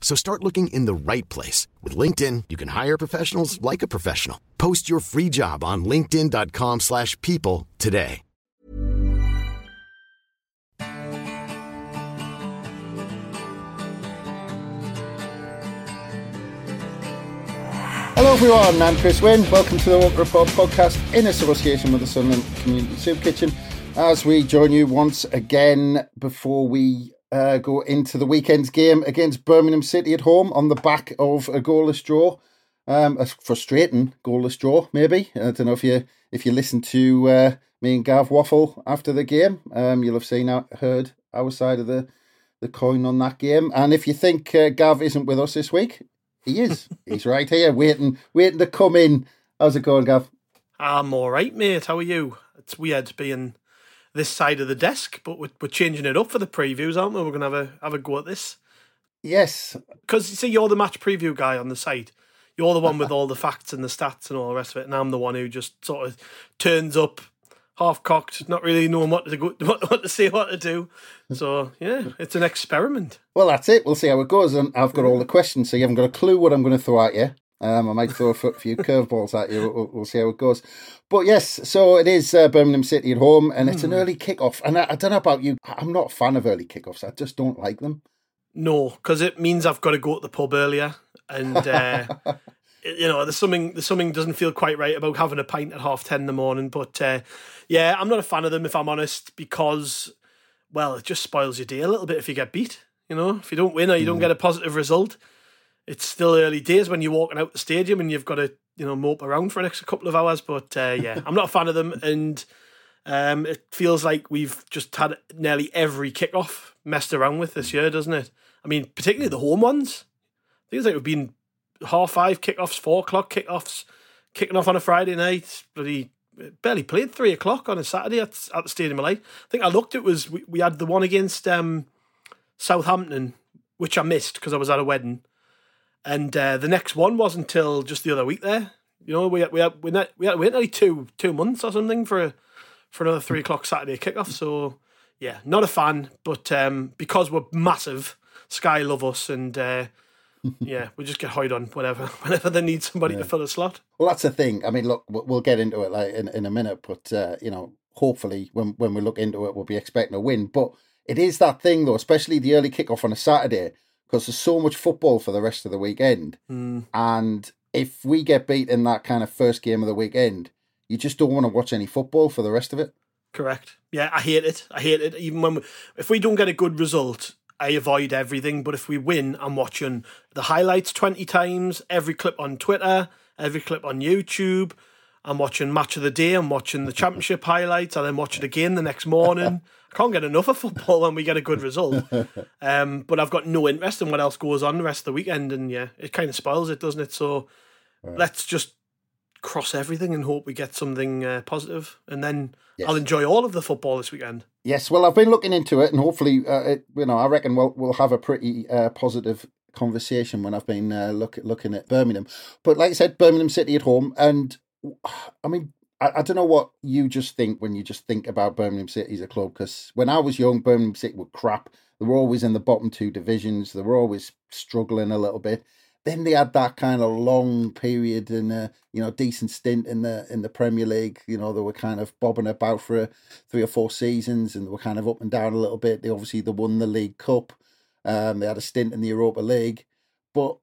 So start looking in the right place. With LinkedIn, you can hire professionals like a professional. Post your free job on linkedin.com slash people today. Hello everyone, I'm Chris Wynn. Welcome to the Roker Report podcast in association with the Sunderland Community Soup Kitchen. As we join you once again before we uh, go into the weekend's game against Birmingham City at home on the back of a goalless draw, um, a frustrating goalless draw. Maybe I don't know if you if you listen to uh, me and Gav waffle after the game, um, you'll have seen uh, heard our side of the the coin on that game. And if you think uh, Gav isn't with us this week, he is. He's right here, waiting, waiting to come in. How's it going, Gav? I'm all right, mate. How are you? It's weird being this side of the desk, but we're, we're changing it up for the previews, aren't we? We're going to have a have a go at this. Yes, because you see, you're the match preview guy on the site. You're the one with all the facts and the stats and all the rest of it, and I'm the one who just sort of turns up half cocked, not really knowing what to go, what, what to say, what to do. So yeah, it's an experiment. Well, that's it. We'll see how it goes. And I've got all the questions, so you haven't got a clue what I'm going to throw at you. Um, I might throw a few curveballs at you. We'll, we'll, see how it goes. But yes, so it is uh, Birmingham City at home, and it's mm. an hmm. early kickoff. And I, I, don't know about you, I'm not a fan of early kickoffs. I just don't like them. No, because it means I've got to go to the pub earlier, and uh, you know, there's something there's something doesn't feel quite right about having a pint at half ten in the morning. But uh, yeah, I'm not a fan of them if I'm honest, because well, it just spoils your day a little bit if you get beat. You know, if you don't win or you don't mm. get a positive result, it's still early days when you're walking out the stadium and you've got to you know mope around for an extra couple of hours. But uh, yeah, I'm not a fan of them, and um, it feels like we've just had nearly every kickoff messed around with this year, doesn't it? I mean, particularly the home ones. Things like we've been half five kickoffs, four o'clock kickoffs, kicking off on a Friday night. Bloody barely played three o'clock on a Saturday at, at the Stadium of Light. I think I looked. It was we, we had the one against um, Southampton, which I missed because I was at a wedding, and uh, the next one wasn't until just the other week. There, you know, we had, we had, we had, we had, we had nearly two two months or something for a, for another three o'clock Saturday kickoff. So yeah, not a fan, but um, because we're massive, Sky love us and. Uh, yeah, we just get hired on whenever whenever they need somebody yeah. to fill a slot. Well, that's the thing. I mean, look, we'll get into it like in, in a minute, but uh, you know, hopefully when when we look into it, we'll be expecting a win. But it is that thing though, especially the early kickoff on a Saturday, because there's so much football for the rest of the weekend, mm. and if we get beat in that kind of first game of the weekend, you just don't want to watch any football for the rest of it. Correct. Yeah, I hate it. I hate it. Even when we, if we don't get a good result, I avoid everything. But if we win, I'm watching the highlights 20 times, every clip on Twitter, every clip on YouTube. I'm watching Match of the Day, I'm watching the Championship highlights, and then watch it again the next morning. I can't get enough of football when we get a good result. Um, but I've got no interest in what else goes on the rest of the weekend. And yeah, it kind of spoils it, doesn't it? So right. let's just cross everything and hope we get something uh, positive, and then yes. I'll enjoy all of the football this weekend. Yes, well, I've been looking into it, and hopefully, uh, it, you know, I reckon we'll we'll have a pretty uh, positive conversation when I've been uh, look, looking at Birmingham. But like I said, Birmingham City at home, and I mean, I, I don't know what you just think when you just think about Birmingham City as a club. Because when I was young, Birmingham City were crap. They were always in the bottom two divisions. They were always struggling a little bit. Then they had that kind of long period and a you know decent stint in the in the Premier League. You know they were kind of bobbing about for a, three or four seasons and they were kind of up and down a little bit. They obviously they won the League Cup. Um, they had a stint in the Europa League, but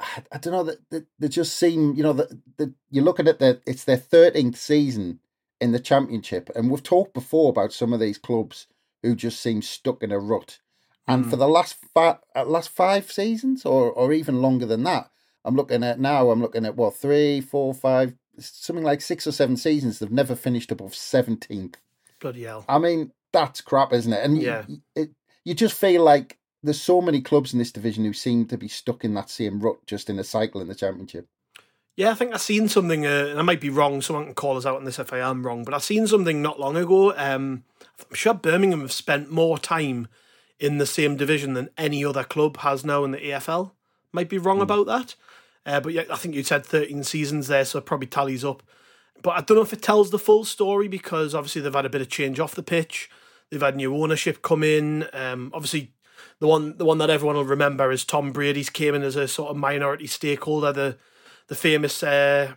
I, I don't know that they, they, just seem you know that you're looking at the it's their thirteenth season in the championship. And we've talked before about some of these clubs who just seem stuck in a rut. And mm. for the last five, uh, last five seasons, or or even longer than that, I'm looking at now. I'm looking at what three, four, five, something like six or seven seasons. They've never finished above seventeenth. Bloody hell! I mean, that's crap, isn't it? And yeah, you, it, you just feel like there's so many clubs in this division who seem to be stuck in that same rut, just in a cycle in the championship. Yeah, I think I've seen something, uh, and I might be wrong. Someone can call us out on this if I am wrong. But I've seen something not long ago. Um, I'm sure Birmingham have spent more time in the same division than any other club has now in the EFL. Might be wrong mm. about that. Uh, but yeah, I think you said 13 seasons there, so it probably tallies up. But I don't know if it tells the full story because obviously they've had a bit of change off the pitch. They've had new ownership come in. Um, obviously, the one the one that everyone will remember is Tom Brady's came in as a sort of minority stakeholder. The the famous uh,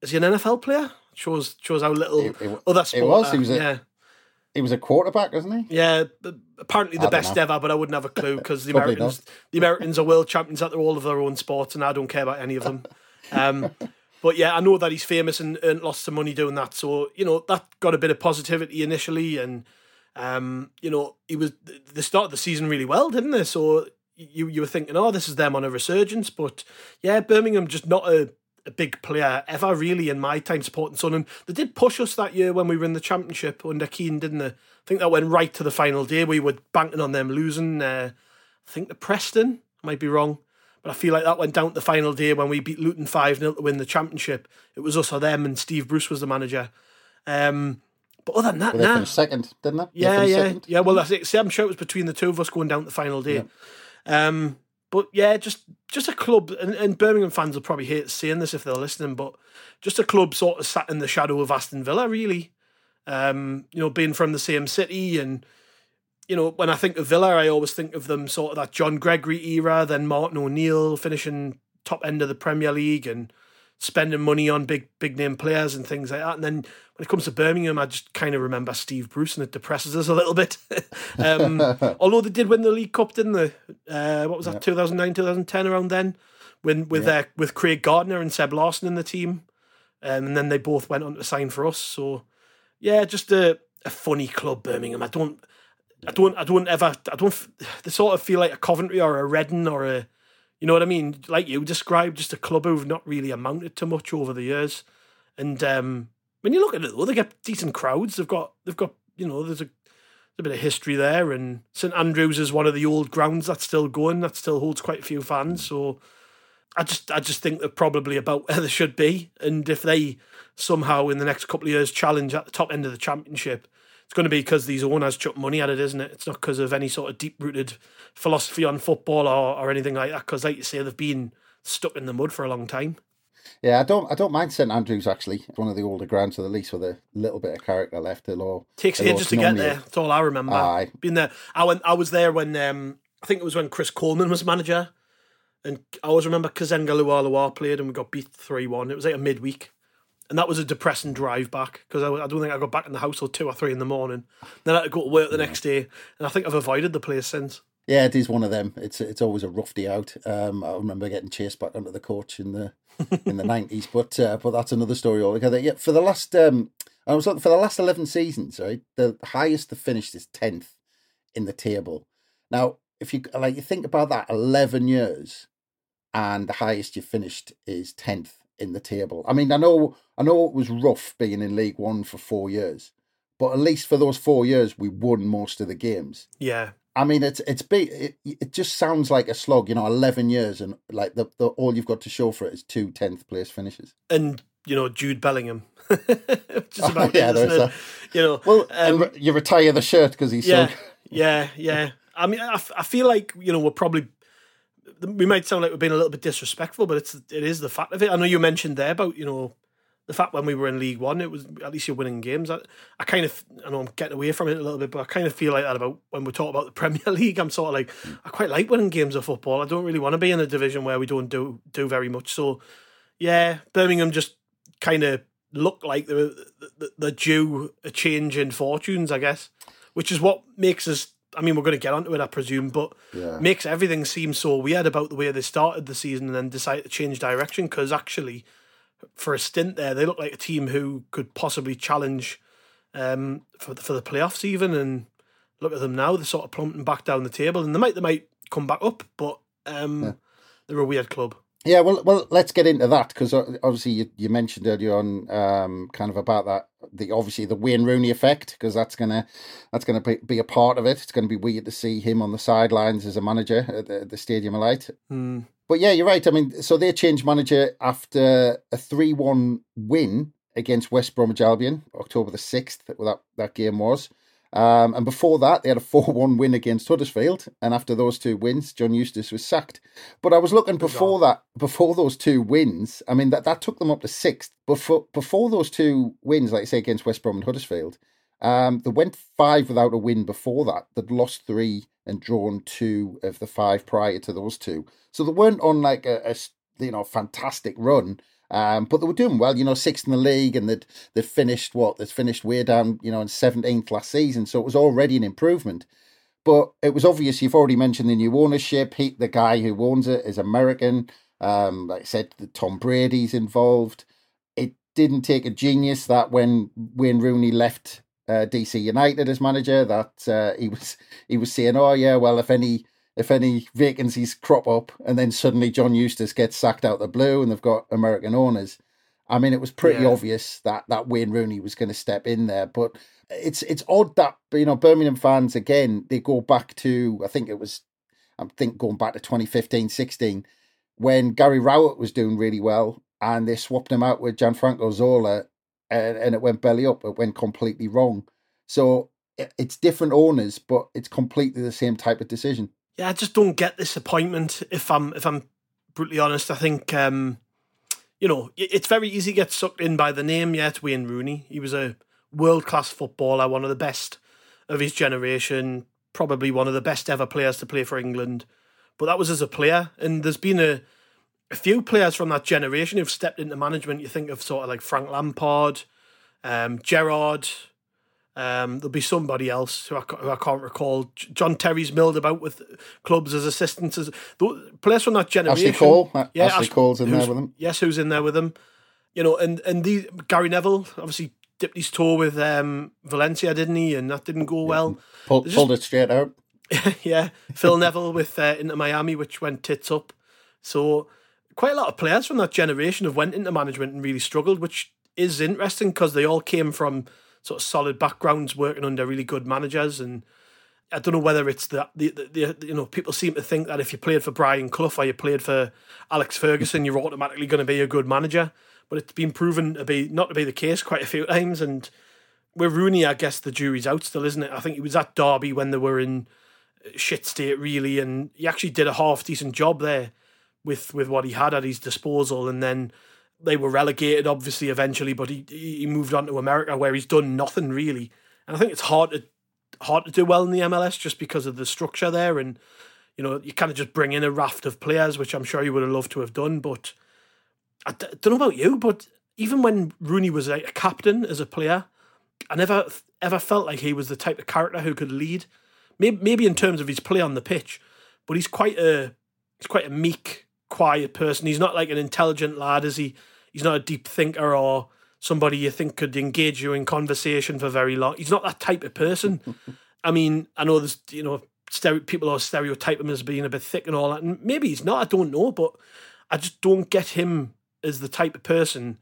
is he an NFL player? Shows shows how little it, it, other sport. It was. He was a, yeah. He was a quarterback, wasn't he? Yeah, apparently the best know. ever, but I wouldn't have a clue because the Americans, the Americans are world champions at all of their own sports, and I don't care about any of them. Um, but yeah, I know that he's famous and earned lots of money doing that. So you know that got a bit of positivity initially, and um, you know he was the start of the season really well, didn't they? So you you were thinking, oh, this is them on a resurgence, but yeah, Birmingham just not a a big player ever really in my time supporting Sunderland. They did push us that year when we were in the championship under Keane, didn't they? I think that went right to the final day. We were banking on them losing. Uh, I think the Preston, I might be wrong, but I feel like that went down to the final day when we beat Luton 5 0 to win the championship. It was us or them, and Steve Bruce was the manager. Um, but other than that, well, nah. second, didn't they? Yeah, yeah, second? yeah. Well, that's it. I'm sure it was between the two of us going down to the final day. Yeah. Um, but yeah, just just a club, and, and Birmingham fans will probably hate saying this if they're listening, but just a club sort of sat in the shadow of Aston Villa, really. Um, you know, being from the same city, and you know, when I think of Villa, I always think of them sort of that John Gregory era, then Martin O'Neill finishing top end of the Premier League, and spending money on big big name players and things like that. And then when it comes to Birmingham, I just kind of remember Steve Bruce, and it depresses us a little bit. um, although they did win the League Cup, didn't they? Uh, what was that? Two thousand nine, two thousand ten, around then, when with uh, with Craig Gardner and Seb Larsson in the team, um, and then they both went on to sign for us. So yeah, just a a funny club, Birmingham. I don't. I don't. I don't ever. I don't. They sort of feel like a Coventry or a Reading or a you know what I mean? Like you described, just a club who've not really amounted to much over the years. And um, when you look at it, though, they get decent crowds. They've got, they've got, you know, there's a, there's a bit of history there. And St Andrews is one of the old grounds that's still going. That still holds quite a few fans. So I just, I just think they're probably about where they should be. And if they somehow in the next couple of years challenge at the top end of the championship, it's going to be because these owners chuck money at it, isn't it? It's not because of any sort of deep rooted philosophy on football or, or anything like that. Because, like you say, they've been stuck in the mud for a long time. Yeah, I don't. I don't mind St Andrews actually. It's one of the older grounds, or the least with a little bit of character left. It'll takes ages to get there. That's all I remember. Aye. Being there, I went. I was there when um, I think it was when Chris Coleman was manager, and I always remember Kazenga Lualua played, and we got beat three one. It was like a midweek, and that was a depressing drive back because I, I, don't think I got back in the house till two or three in the morning. Then I had to go to work the yeah. next day, and I think I've avoided the place since. Yeah, it is one of them. It's it's always a rough day out. Um, I remember getting chased back under the coach in the in the nineties, but uh, but that's another story altogether. Yeah, for the last um, I was looking for the last eleven seasons, right? The highest they finished is tenth in the table. Now, if you like, you think about that, eleven years, and the highest you finished is tenth in the table. I mean, I know I know it was rough being in League One for four years, but at least for those four years, we won most of the games. Yeah. I mean, it's it's big. It, it just sounds like a slog, you know. Eleven years, and like the, the all you've got to show for it is two tenth place finishes. And you know Jude Bellingham, just about oh, yeah, it, there's a, you know. Well, um, you retire the shirt because he's yeah, so... yeah, yeah. I mean, I, I feel like you know we're probably we might sound like we're being a little bit disrespectful, but it's it is the fact of it. I know you mentioned there about you know the fact when we were in League One, it was at least you're winning games. I, I kind of I know I'm getting away from it a little bit, but I kind of feel like that about when we talk about the Premier League. I'm sort of like I quite like winning games of football. I don't really want to be in a division where we don't do do very much. So yeah, Birmingham just kind of look like they're, they're due a change in fortunes, I guess, which is what makes us I mean, we're going to get onto it, I presume, but yeah. makes everything seem so weird about the way they started the season and then decided to change direction because actually, for a stint there. They look like a team who could possibly challenge um, for the, for the playoffs even. And look at them now; they're sort of plummeting back down the table, and they might they might come back up, but um, yeah. they're a weird club. Yeah, well, well, let's get into that because uh, obviously you, you mentioned earlier on um, kind of about that the obviously the Wayne Rooney effect because that's gonna that's gonna be, be, a part of it. It's gonna be weird to see him on the sidelines as a manager at the, the Stadium of Light. Mm. But yeah, you're right. I mean, so they changed manager after a three-one win against West Bromwich Albion, October the sixth. That that game was. Um, and before that, they had a 4 1 win against Huddersfield. And after those two wins, John Eustace was sacked. But I was looking before that, before those two wins, I mean, that, that took them up to sixth. Before, before those two wins, like I say, against West Brom and Huddersfield, um, they went five without a win before that. They'd lost three and drawn two of the five prior to those two. So they weren't on like a, a you know fantastic run. Um, but they were doing well, you know, sixth in the league, and they'd they'd finished what they'd finished way down, you know, in seventeenth last season. So it was already an improvement. But it was obvious. You've already mentioned the new ownership. He, the guy who owns it, is American. Um, like I said, Tom Brady's involved. It didn't take a genius that when Wayne Rooney left uh, DC United as manager, that uh, he was he was saying, "Oh yeah, well if any if any vacancies crop up and then suddenly John Eustace gets sacked out the blue and they've got American owners. I mean, it was pretty yeah. obvious that that Wayne Rooney was going to step in there, but it's it's odd that you know Birmingham fans again they go back to I think it was I think going back to 2015 16 when Gary Rowett was doing really well and they swapped him out with Gianfranco Zola and, and it went belly up. It went completely wrong. So it's different owners, but it's completely the same type of decision yeah, I just don't get this appointment. If I'm if I'm brutally honest, I think um, you know it's very easy to get sucked in by the name. Yet Wayne Rooney, he was a world class footballer, one of the best of his generation, probably one of the best ever players to play for England. But that was as a player, and there's been a a few players from that generation who've stepped into management. You think of sort of like Frank Lampard, um, Gerrard, um, there'll be somebody else who I, who I, can't recall. John Terry's milled about with clubs as assistants. As, players from that generation. Ashley Cole. Yeah, Ashley Ash, Cole's in there with him. Yes, who's in there with him. You know, and, and the Gary Neville obviously dipped his toe with um, Valencia, didn't he? And that didn't go well. Pull, pulled it straight out. yeah. Phil Neville with uh, Inter Miami, which went tits up. So quite a lot of players from that generation have went into management and really struggled, which is interesting because they all came from – sort of solid backgrounds, working under really good managers. And I don't know whether it's the, the, the, the you know people seem to think that if you played for Brian Clough or you played for Alex Ferguson, you're automatically going to be a good manager. But it's been proven to be not to be the case quite a few times. And with Rooney, I guess the jury's out still, isn't it? I think he was at Derby when they were in shit state, really, and he actually did a half decent job there with with what he had at his disposal. And then they were relegated, obviously, eventually, but he he moved on to America where he's done nothing really. And I think it's hard to hard to do well in the MLS just because of the structure there, and you know you kind of just bring in a raft of players, which I'm sure you would have loved to have done. But I don't know about you, but even when Rooney was a captain as a player, I never ever felt like he was the type of character who could lead. Maybe, maybe in terms of his play on the pitch, but he's quite a he's quite a meek, quiet person. He's not like an intelligent lad, is he? He's not a deep thinker or somebody you think could engage you in conversation for very long. He's not that type of person. I mean, I know there's you know stere- people are stereotype him as being a bit thick and all that, and maybe he's not. I don't know, but I just don't get him as the type of person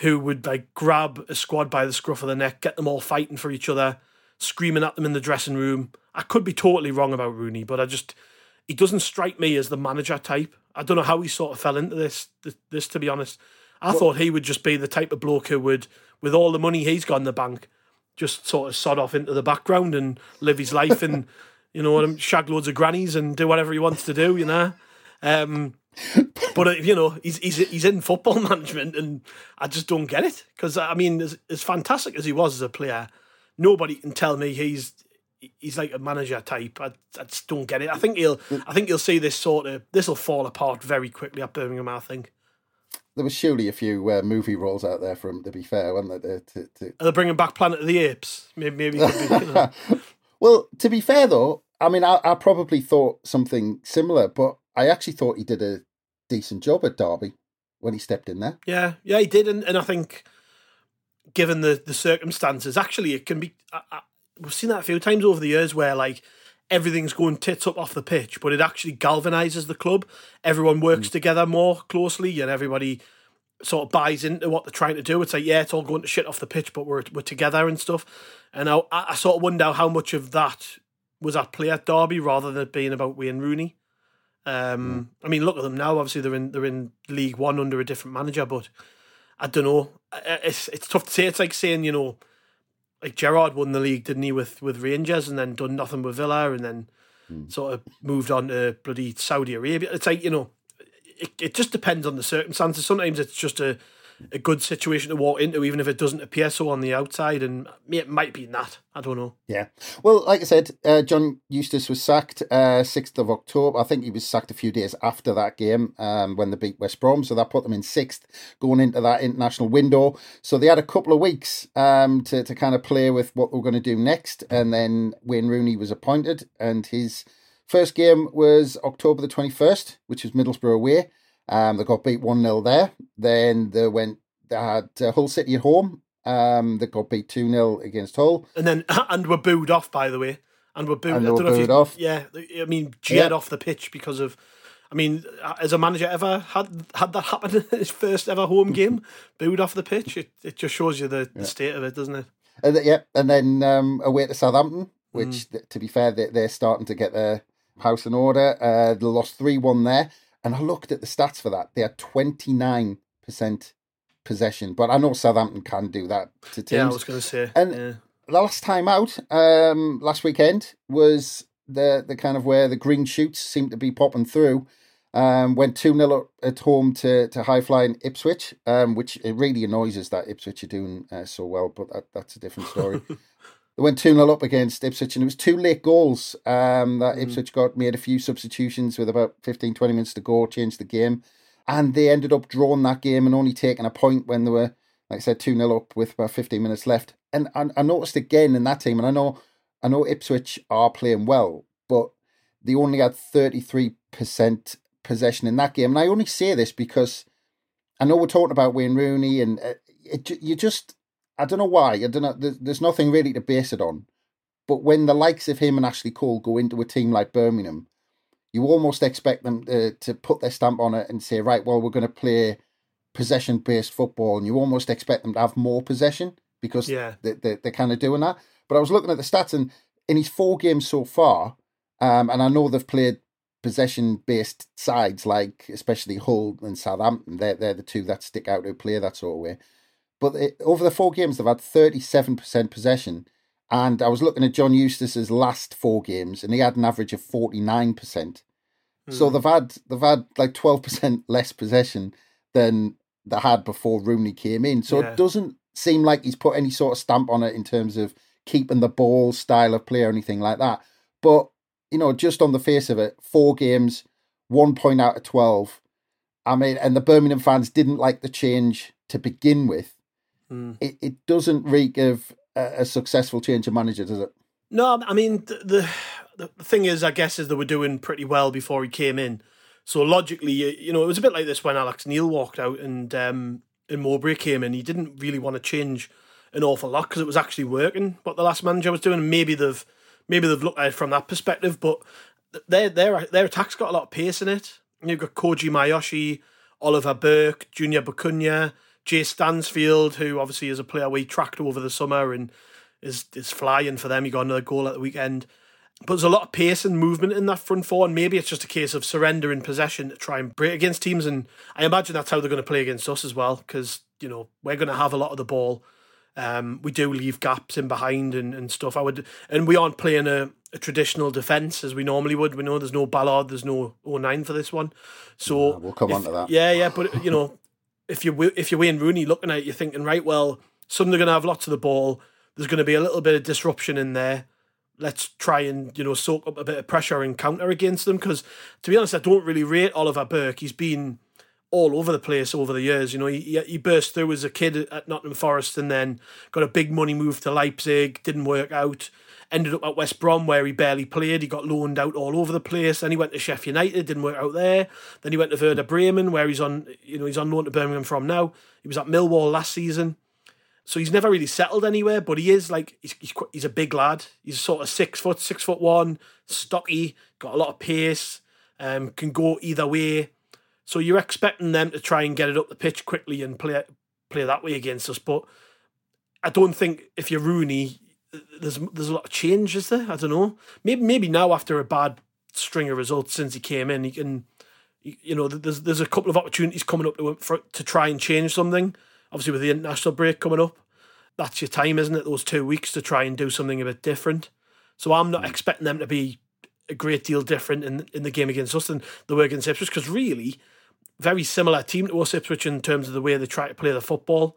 who would like grab a squad by the scruff of the neck, get them all fighting for each other, screaming at them in the dressing room. I could be totally wrong about Rooney, but I just he doesn't strike me as the manager type. I don't know how he sort of fell into this this, this to be honest. I well, thought he would just be the type of bloke who would, with all the money he's got in the bank, just sort of sod off into the background and live his life and, you know, shag loads of grannies and do whatever he wants to do, you know. Um, but uh, you know, he's he's he's in football management, and I just don't get it because I mean, as, as fantastic as he was as a player, nobody can tell me he's he's like a manager type. I, I just don't get it. I think he'll I think you'll see this sort of this will fall apart very quickly at Birmingham. I think there was surely a few uh, movie roles out there for him. To be fair, weren't there? To, to... Are they bringing back Planet of the Apes? Maybe, maybe. Be, you know. well, to be fair though, I mean, I, I, probably thought something similar, but I actually thought he did a decent job at Derby. when he stepped in there. Yeah, yeah, he did, and, and I think given the the circumstances, actually, it can be. I, I, we've seen that a few times over the years where like everything's going tits up off the pitch, but it actually galvanizes the club. Everyone works mm. together more closely, and everybody sort of buys into what they're trying to do. It's like, yeah, it's all going to shit off the pitch, but we're we're together and stuff. And I, I sort of wonder how much of that was at play at Derby rather than being about Wayne Rooney. Um, mm. I mean, look at them now. Obviously, they're in they're in League One under a different manager, but I don't know. It's it's tough to say. It's like saying you know, like Gerrard won the league, didn't he, with with Rangers, and then done nothing with Villa, and then mm. sort of moved on to bloody Saudi Arabia. It's like you know, it, it just depends on the circumstances. Sometimes it's just a a good situation to walk into, even if it doesn't appear so on the outside. And it might be that. I don't know. Yeah. Well, like I said, uh, John Eustace was sacked uh, 6th of October. I think he was sacked a few days after that game um, when they beat West Brom. So that put them in sixth going into that international window. So they had a couple of weeks um, to, to kind of play with what we're going to do next. And then Wayne Rooney was appointed, and his first game was October the 21st, which was Middlesbrough away. Um, they got beat 1 0 there. Then they went, they had uh, Hull City at home. Um, they got beat 2 0 against Hull. And then, and were booed off, by the way. And were booed, and were booed you, off. Yeah, I mean, jeered yeah. off the pitch because of. I mean, has a manager ever had had that happen in his first ever home game? booed off the pitch. It it just shows you the, yeah. the state of it, doesn't it? And, yeah, and then um, away to Southampton, which, mm. to be fair, they, they're starting to get their house in order. Uh, they lost three one there. And I looked at the stats for that. They had 29% possession. But I know Southampton can do that to teams. Yeah, I was going to say. And yeah. the last time out, um, last weekend, was the, the kind of where the green shoots seem to be popping through. Um, went 2 0 at home to, to high flying Ipswich, um, which it really annoys us that Ipswich are doing uh, so well, but that, that's a different story. They went 2 0 up against Ipswich, and it was two late goals um, that mm. Ipswich got. Made a few substitutions with about 15, 20 minutes to go, changed the game. And they ended up drawing that game and only taking a point when they were, like I said, 2 0 up with about 15 minutes left. And I, I noticed again in that team, and I know I know Ipswich are playing well, but they only had 33% possession in that game. And I only say this because I know we're talking about Wayne Rooney, and uh, it, you just I don't know why. I don't know. There's, there's nothing really to base it on. But when the likes of him and Ashley Cole go into a team like Birmingham, you almost expect them to, to put their stamp on it and say, right, well, we're going to play possession based football. And you almost expect them to have more possession because yeah. they, they, they're kind of doing that. But I was looking at the stats, and in his four games so far, um, and I know they've played possession based sides like especially Hull and Southampton. They're, they're the two that stick out who play that sort of way. But it, over the four games, they've had 37% possession. And I was looking at John Eustace's last four games, and he had an average of 49%. Mm. So hmm. they've had they've had like 12% less possession than they had before Rooney came in. So yeah. it doesn't seem like he's put any sort of stamp on it in terms of keeping the ball, style of play, or anything like that. But, you know, just on the face of it, four games, one point out of 12. I mean, and the Birmingham fans didn't like the change to begin with. Mm. It, it doesn't reek of a, a, successful change of manager, does it? No, I mean the, the the thing is, I guess, is they were doing pretty well before he came in. So logically, you know, it was a bit like this when Alex Neil walked out and um, and Mowbray came in. He didn't really want to change an awful lot because it was actually working what the last manager was doing. maybe they've maybe they've looked at it from that perspective, but their their their attack's got a lot of pace in it. You've got Koji Miyoshi, Oliver Burke, Junior Bacuna, Jay Stansfield, who obviously is a player we tracked over the summer and is is flying for them. He got another goal at the weekend. But there's a lot of pace and movement in that front four, and maybe it's just a case of surrendering possession to try and break against teams. And I imagine that's how they're going to play against us as well, because you know we're going to have a lot of the ball. Um, we do leave gaps in behind and, and stuff. I would, and we aren't playing a, a traditional defence as we normally would. We know there's no Ballard, there's no O'Nien for this one. So yeah, we'll come if, on to that. Yeah, yeah, but you know, if you if you're Wayne Rooney looking at it, you're thinking, right, well, some they're going to have lots of the ball. There's going to be a little bit of disruption in there. Let's try and you know soak up a bit of pressure and counter against them. Because to be honest, I don't really rate Oliver Burke. He's been all over the place over the years. You know, he, he burst through as a kid at Nottingham Forest and then got a big money move to Leipzig, didn't work out. Ended up at West Brom where he barely played. He got loaned out all over the place. Then he went to Sheffield United, didn't work out there. Then he went to Werder Bremen where he's on, you know, he's on loan to Birmingham from now. He was at Millwall last season. So he's never really settled anywhere, but he is like he's he's, he's a big lad. He's sort of six foot, six foot one, stocky, got a lot of pace, um, can go either way. So you're expecting them to try and get it up the pitch quickly and play play that way against us. But I don't think if you're Rooney, there's there's a lot of change, is there? I don't know. Maybe maybe now after a bad string of results since he came in, he can. You know, there's there's a couple of opportunities coming up to for, to try and change something. Obviously, with the international break coming up, that's your time, isn't it? Those two weeks to try and do something a bit different. So I'm not mm. expecting them to be a great deal different in in the game against us than the work against Ipswich because really very similar team to us Ipswich in terms of the way they try to play the football.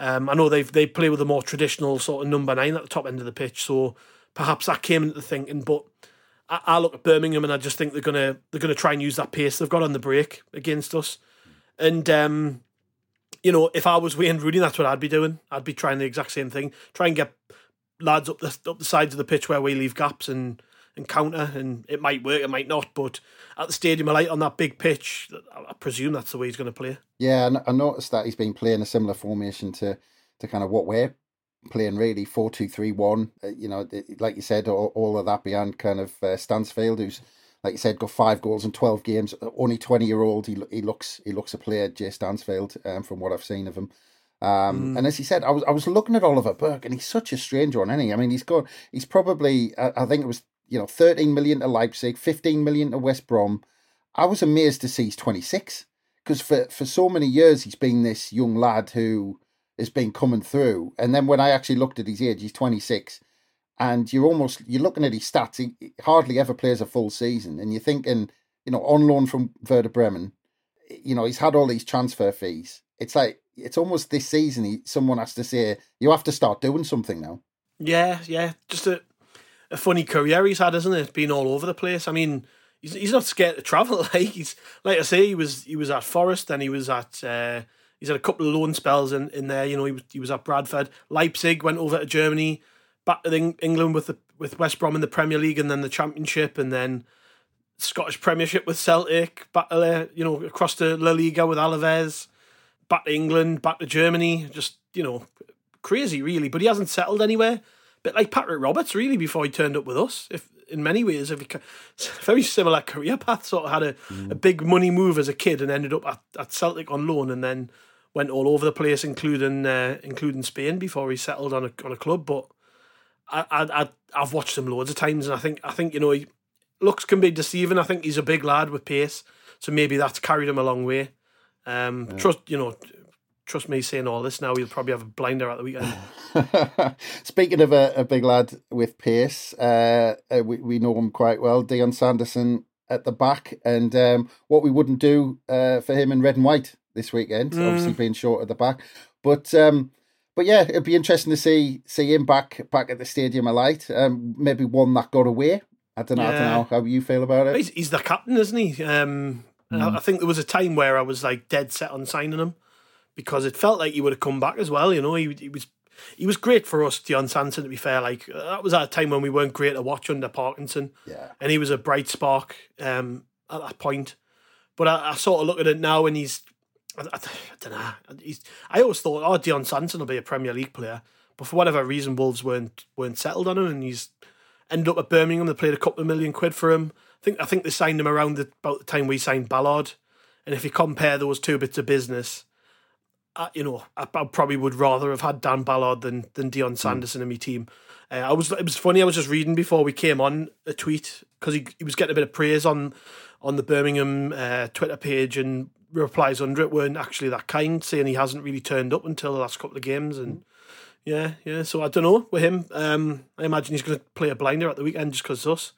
Um, I know they they play with a more traditional sort of number nine at the top end of the pitch, so perhaps that came into the thinking. But I, I look at Birmingham and I just think they're gonna they're gonna try and use that pace they've got on the break against us. And um, you know, if I was Wayne Rooney, that's what I'd be doing. I'd be trying the exact same thing. Try and get lads up the up the sides of the pitch where we leave gaps and and counter, and it might work, it might not. But at the Stadium of Light on that big pitch, I presume that's the way he's going to play. Yeah, I noticed that he's been playing a similar formation to to kind of what we're playing, really four two three one. Uh, you know, like you said, all, all of that behind kind of uh, Stansfield, who's like you said, got five goals in twelve games. Only twenty year old. He he looks he looks a player, Jay Stansfield, um, from what I've seen of him. Um, mm. And as he said, I was I was looking at Oliver Burke, and he's such a strange one, isn't he? I mean, he's got he's probably I, I think it was you know, 13 million to Leipzig, 15 million to West Brom. I was amazed to see he's 26 because for, for so many years he's been this young lad who has been coming through. And then when I actually looked at his age, he's 26. And you're almost, you're looking at his stats, he hardly ever plays a full season. And you're thinking, you know, on loan from Werder Bremen, you know, he's had all these transfer fees. It's like, it's almost this season, he, someone has to say, you have to start doing something now. Yeah, yeah. Just a, a funny career he's had, isn't it? Being all over the place. I mean, he's he's not scared to travel. Like he's like I say, he was he was at Forest, and he was at uh, he's had a couple of loan spells in, in there. You know, he was he was at Bradford, Leipzig, went over to Germany, back to England with the with West Brom in the Premier League, and then the Championship, and then Scottish Premiership with Celtic, back to you know across to La Liga with Alaves, back to England, back to Germany. Just you know, crazy really. But he hasn't settled anywhere bit like Patrick Roberts, really, before he turned up with us. If in many ways, if he, very similar career path, sort of had a, mm. a big money move as a kid and ended up at, at Celtic on loan, and then went all over the place, including uh, including Spain before he settled on a on a club. But I, I I've watched him loads of times, and I think I think you know he, looks can be deceiving. I think he's a big lad with pace, so maybe that's carried him a long way. Um, yeah. Trust you know trust me saying all this now, he'll probably have a blinder at the weekend. Speaking of a, a, big lad with pace, uh, uh, we, we know him quite well, Dion Sanderson at the back, and um, what we wouldn't do uh, for him in red and white this weekend, mm. obviously being short at the back. But um, but yeah, it'd be interesting to see see him back back at the Stadium of Light. Um, maybe one that got away. I don't know. Yeah. I don't know how you feel about it. He's, he's the captain, isn't he? Um, mm. I, I think there was a time where I was like dead set on signing him because it felt like he would have come back as well. You know, he, he was he was great for us, Dion Sanderson. To be fair, like that was at a time when we weren't great to watch under Parkinson. Yeah, and he was a bright spark um, at that point. But I, I, sort of look at it now, and he's I, I, I don't know. He's I always thought, oh, Dion Sanderson will be a Premier League player, but for whatever reason, Wolves weren't weren't settled on him, and he's ended up at Birmingham. They played a couple of million quid for him. I think I think they signed him around the, about the time we signed Ballard. And if you compare those two bits of business, I, you know, I, I, probably would rather have had Dan Ballard than than Dion hmm. Sanderson mm. in my team. Uh, I was it was funny. I was just reading before we came on a tweet because he he was getting a bit of praise on on the Birmingham uh, Twitter page and replies under it weren't actually that kind, saying he hasn't really turned up until the last couple of games and. Mm. Yeah, yeah. So I don't know with him. Um, I imagine he's going to play a blinder at the weekend just because us.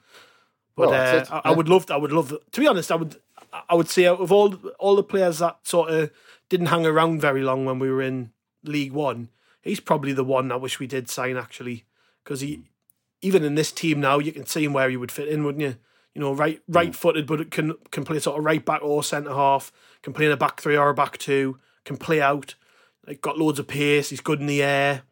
But well, uh, I, I, would love. I would love. To be honest, I would. I would say out of all all the players that sort of didn't hang around very long when we were in League One. He's probably the one I wish we did sign actually, because he, even in this team now, you can see him where he would fit in, wouldn't you? You know, right right footed, but can can play sort of right back or centre half. Can play in a back three or a back two. Can play out. Like got loads of pace. He's good in the air.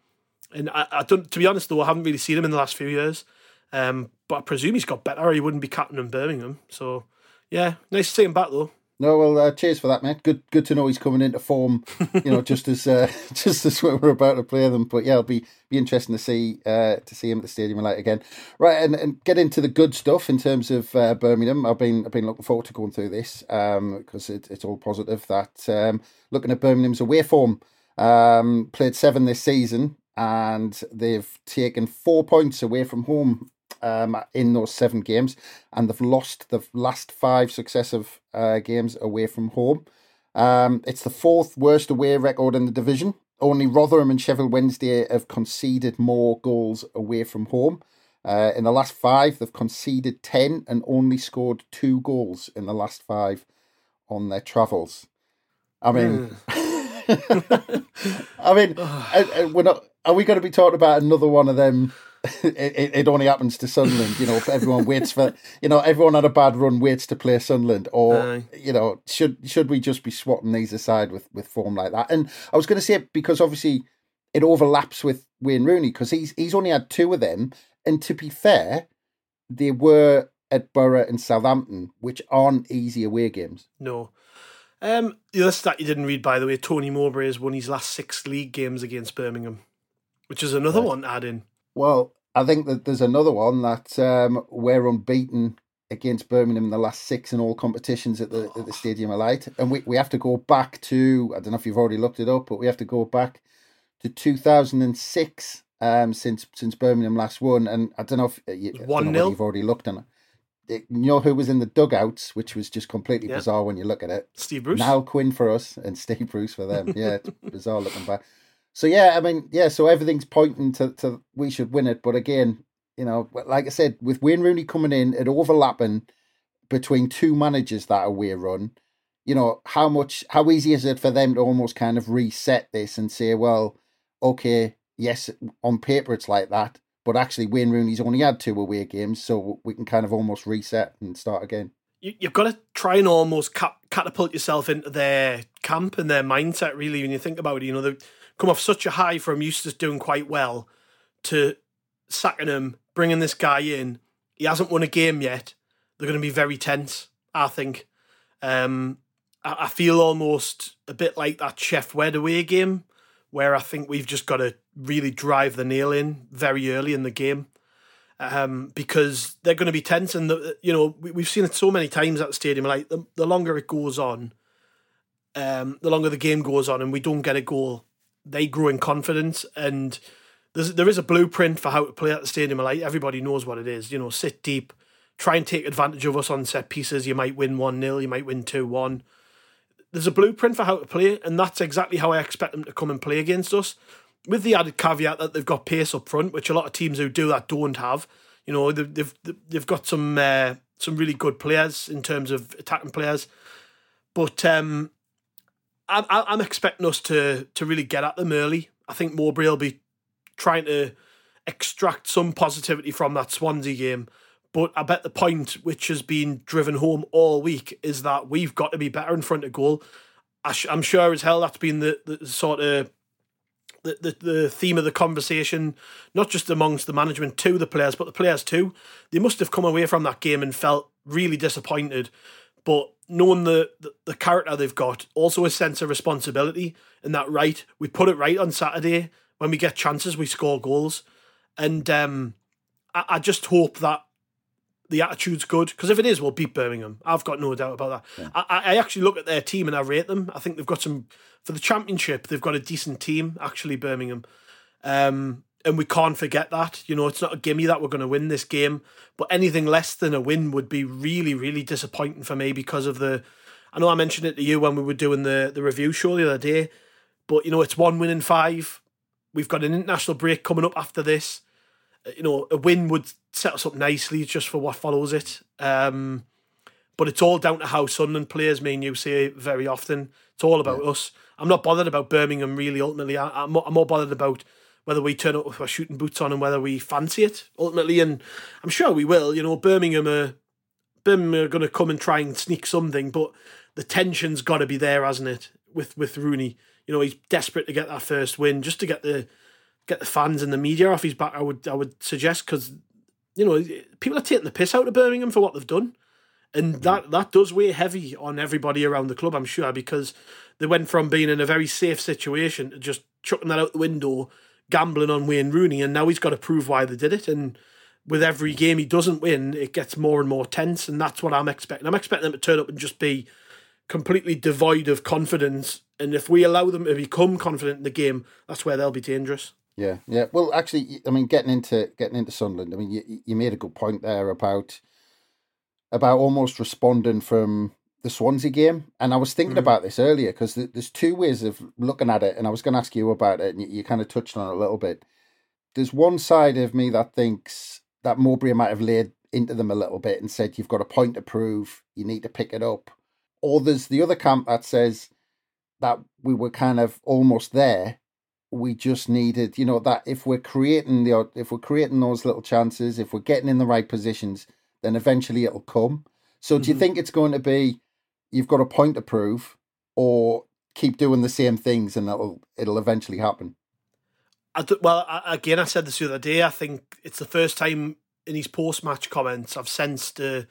And I, I don't. To be honest, though, I haven't really seen him in the last few years. Um, but I presume he's got better, he wouldn't be captain in Birmingham. So yeah, nice to see him back though. No, well, uh, cheers for that, mate. Good, good to know he's coming into form. You know, just as uh, just as we're about to play them. But yeah, it'll be be interesting to see uh, to see him at the stadium light again. Right, and, and get into the good stuff in terms of uh, Birmingham. I've been I've been looking forward to going through this because um, it, it's all positive. That um, looking at Birmingham's away form, um, played seven this season, and they've taken four points away from home um, in those seven games, and they've lost the last five successive uh, games away from home. Um, it's the fourth worst away record in the division. Only Rotherham and Sheffield Wednesday have conceded more goals away from home. Uh, in the last five, they've conceded 10 and only scored two goals in the last five on their travels. I mean, mm. I mean, uh, uh, we're not. Are we going to be talking about another one of them it, it only happens to Sunderland. You know, everyone waits for you know everyone had a bad run waits to play Sunderland, or Aye. you know should should we just be swatting these aside with with form like that? And I was going to say it because obviously it overlaps with Wayne Rooney because he's he's only had two of them, and to be fair, they were at Boro and Southampton, which aren't easy away games. No. Um, the other stat you didn't read, by the way, Tony Mowbray has won his last six league games against Birmingham, which is another right. one to add in. Well, I think that there's another one that um, we're unbeaten against Birmingham in the last six in all competitions at the at the Stadium of Light, and we, we have to go back to I don't know if you've already looked it up, but we have to go back to 2006 um, since since Birmingham last won, and I don't know if uh, you, one nil. You've already looked at it. You know who was in the dugouts, which was just completely yeah. bizarre when you look at it. Steve Bruce, Niall Quinn for us, and Steve Bruce for them. Yeah, bizarre looking back. So yeah, I mean, yeah, so everything's pointing to, to we should win it. But again, you know, like I said, with Wayne Rooney coming in, it overlapping between two managers that away run, you know, how much how easy is it for them to almost kind of reset this and say, well, okay, yes, on paper it's like that, but actually Wayne Rooney's only had two away games, so we can kind of almost reset and start again. You, have got to try and almost catapult yourself into their camp and their mindset, really, when you think about it. You know, the come off such a high from Eustace doing quite well to sacking him, bringing this guy in. He hasn't won a game yet. They're going to be very tense, I think. Um, I, I feel almost a bit like that Sheff Wed away game, where I think we've just got to really drive the nail in very early in the game. Um, because they're going to be tense, and the, you know we, have seen it so many times at the stadium. Like the, the longer it goes on, um, the longer the game goes on, and we don't get a goal, they grow in confidence and there's there is a blueprint for how to play at the stadium. Like everybody knows what it is you know sit deep try and take advantage of us on set pieces. You might win 1-0 you might win 2-1 there's a blueprint for how to play and that's exactly how I expect them to come and play against us. With the added caveat that they've got pace up front which a lot of teams who do that don't have. You know they've they've, they've got some uh, some really good players in terms of attacking players. But um I'm, I'm expecting us to to really get at them early. I think Mowbray will be trying to extract some positivity from that Swansea game. But I bet the point which has been driven home all week is that we've got to be better in front of goal. I am sure as hell that's been the, the sort of the, the, the theme of the conversation, not just amongst the management to the players, but the players too. They must have come away from that game and felt really disappointed. But knowing the, the, the character they've got, also a sense of responsibility and that right. We put it right on Saturday. When we get chances, we score goals. And um, I, I just hope that the attitude's good because if it is, we'll beat Birmingham. I've got no doubt about that. Yeah. I, I actually look at their team and I rate them. I think they've got some for the championship. They've got a decent team actually. Birmingham, um, and we can't forget that. You know, it's not a gimme that we're going to win this game, but anything less than a win would be really, really disappointing for me because of the. I know I mentioned it to you when we were doing the the review show the other day, but you know it's one win in five. We've got an international break coming up after this. Uh, you know, a win would set us up nicely just for what follows it. Um, but it's all down to how Sunderland players. Me and you say very often. It's all about yeah. us. I'm not bothered about Birmingham really. Ultimately, I, am more, I'm more bothered about whether we turn up with our shooting boots on and whether we fancy it ultimately. And I'm sure we will. You know, Birmingham are Birmingham are going to come and try and sneak something, but the tension's got to be there, hasn't it? With with Rooney, you know, he's desperate to get that first win, just to get the get the fans and the media off his back. I would I would suggest because you know people are taking the piss out of Birmingham for what they've done, and mm. that that does weigh heavy on everybody around the club. I'm sure because they went from being in a very safe situation to just chucking that out the window, gambling on Wayne Rooney, and now he's got to prove why they did it. And with every game he doesn't win, it gets more and more tense, and that's what I'm expecting. I'm expecting them to turn up and just be completely devoid of confidence. And if we allow them to become confident in the game, that's where they'll be dangerous. Yeah, yeah. Well, actually, I mean, getting into getting into Sunderland, I mean, you you made a good point there about about almost responding from the Swansea game, and I was thinking mm. about this earlier because there's two ways of looking at it, and I was going to ask you about it, and you, you kind of touched on it a little bit. There's one side of me that thinks that Mowbray might have laid into them a little bit and said, "You've got a point to prove. You need to pick it up." Or there's the other camp that says that we were kind of almost there. We just needed, you know, that if we're creating the if we're creating those little chances, if we're getting in the right positions, then eventually it'll come. So do you mm-hmm. think it's going to be you've got a point to prove, or keep doing the same things and it'll it'll eventually happen? I do, well, I, again, I said this the other day. I think it's the first time in his post match comments I've sensed a,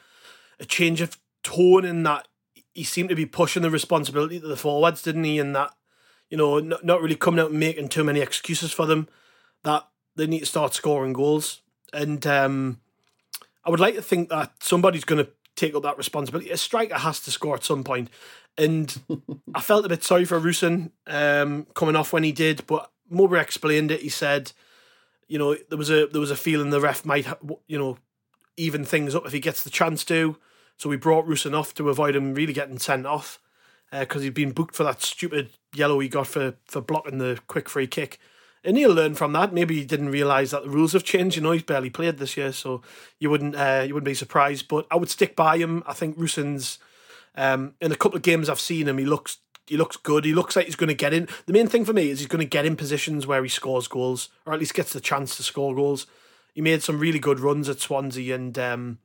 a change of tone in that he seemed to be pushing the responsibility to the forwards, didn't he? And that, you know, not, not really coming out and making too many excuses for them, that they need to start scoring goals. And um, I would like to think that somebody's going to take up that responsibility. A striker has to score at some point. And I felt a bit sorry for Rusyn um, coming off when he did, but Mowbray explained it. He said, you know, there was a there was a feeling the ref might, you know, even things up if he gets the chance to. So we brought Rusyn off to avoid him really getting sent off because uh, he'd been booked for that stupid yellow he got for, for blocking the quick free kick. And he'll learn from that. Maybe he didn't realise that the rules have changed. You know, he's barely played this year, so you wouldn't uh, you wouldn't be surprised. But I would stick by him. I think Rusyn's um, in a couple of games I've seen him, he looks he looks good. He looks like he's going to get in. The main thing for me is he's going to get in positions where he scores goals, or at least gets the chance to score goals. He made some really good runs at Swansea, and um,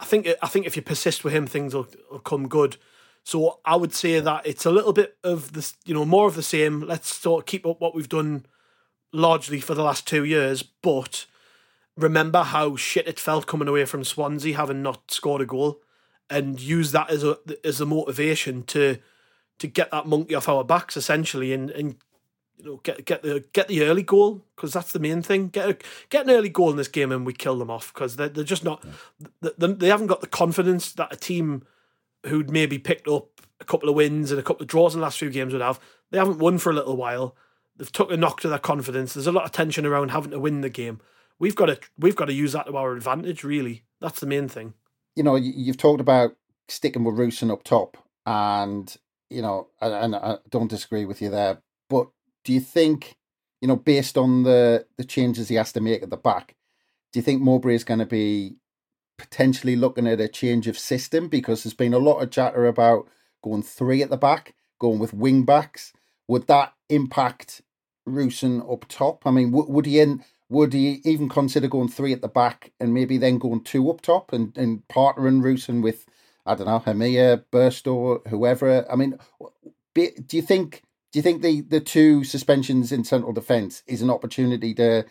I think I think if you persist with him, things will, will come good. So I would say that it's a little bit of this, you know, more of the same. Let's sort of keep up what we've done largely for the last two years, but remember how shit it felt coming away from Swansea having not scored a goal, and use that as a as a motivation to to get that monkey off our backs essentially, and and you know get get the get the early goal because that's the main thing. Get a, get an early goal in this game and we kill them off because they're they're just not they, they haven't got the confidence that a team who'd maybe picked up a couple of wins and a couple of draws in the last few games would have. They haven't won for a little while. They've took a knock to their confidence. There's a lot of tension around having to win the game. We've got to we've got to use that to our advantage. Really, that's the main thing. You know, you've talked about sticking with Rusyn up top, and you know, and, and I don't disagree with you there. But do you think, you know, based on the the changes he has to make at the back, do you think Mowbray is going to be potentially looking at a change of system? Because there's been a lot of chatter about going three at the back, going with wing backs. Would that impact Rusyn up top? I mean, would, he in, would he even consider going three at the back and maybe then going two up top and, and partnering Rusyn with I don't know, Hemir, Burstow, whoever. I mean, do you think do you think the the two suspensions in central defence is an opportunity to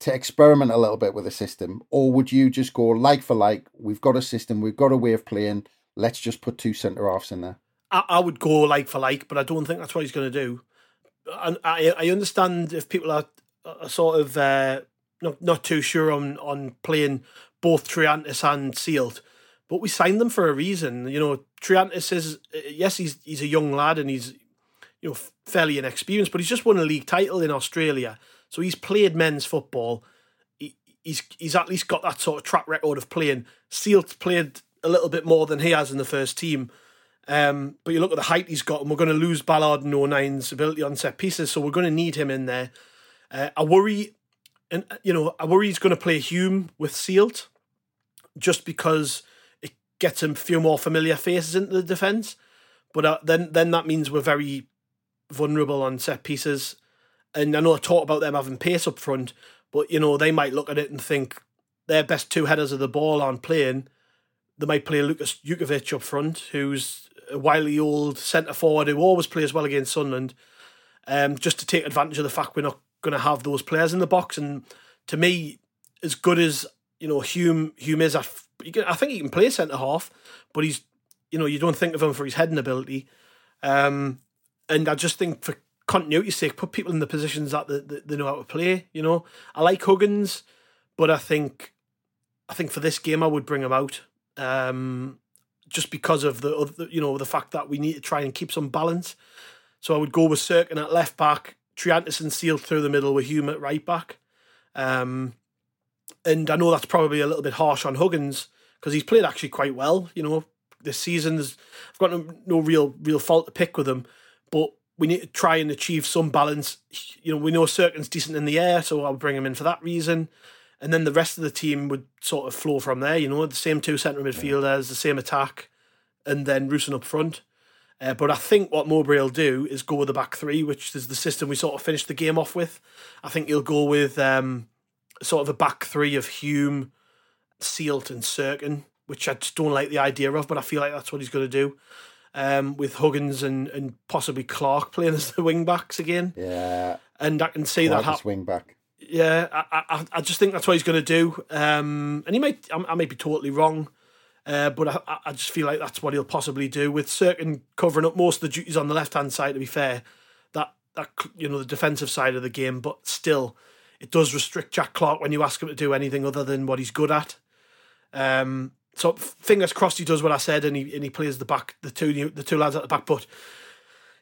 to experiment a little bit with the system, or would you just go like for like? We've got a system, we've got a way of playing. Let's just put two centre halves in there. I, I, would go like for like, but I don't think that's what he's going to do. I I understand if people are, are sort of uh, not not too sure on on playing both Triantis and Seelt but we signed them for a reason. You know, Triantis is yes, he's he's a young lad and he's you know fairly inexperienced, but he's just won a league title in Australia, so he's played men's football. He, he's he's at least got that sort of track record of playing. Seelt played a little bit more than he has in the first team. Um, but you look at the height he's got, and we're going to lose Ballard and O'Nien's ability on set pieces, so we're going to need him in there. Uh, I worry, and you know, I worry he's going to play Hume with Seelt, just because it gets him a few more familiar faces into the defence. But uh, then then that means we're very vulnerable on set pieces. And I know I talked about them having pace up front, but you know they might look at it and think their best two headers of the ball aren't playing. they might play Lukas Jutkiewicz up front, who's a wily old centre forward who always plays well against Sunderland, um, just to take advantage of the fact we're not going to have those players in the box. And to me, as good as you know Hume Hume is, I think he can play centre half, but he's you know you don't think of him for his heading ability. Um, and I just think for continuity's sake, put people in the positions that they, they, know how to play. You know, I like Huggins, but I think I think for this game I would bring him out. Um, just because of the you know the fact that we need to try and keep some balance. So I would go with Cirkin at left back, Triantis Seelt through the middle with Hume at right back. Um, and I know that's probably a little bit harsh on Huggins because he's played actually quite well. You know, this season I've got no, no real real fault to pick with him, but we need to try and achieve some balance. You know, we know Cirkin's decent in the air, so I'll bring him in for that reason and then the rest of the team would sort of flow from there. You know, the same two centre midfielders, the same attack, and then Rusyn up front. Uh, but I think what Mowbray will do is go with the back three, which is the system we sort of finished the game off with. I think he'll go with um, sort of a back three of Hume, Seelt, and Cirkin, which I just don't like the idea of, but I feel like that's what he's going to do. Um, with Huggins and, and possibly Clarke playing as the wing backs again. Yeah. And I can see Clarke that happen. wing back. Yeah, I, I, I just think that's what he's going to do. Um, and he might, I, I may be totally wrong, uh, but I, I just feel like that's what he'll possibly do with Cirkin covering up most of the duties on the left hand side. To be fair, that that you know the defensive side of the game, but still, it does restrict Jack Clarke when you ask him to do anything other than what he's good at. Um, so fingers crossed he does what I said and he and he plays the back the two the two lads at the back. But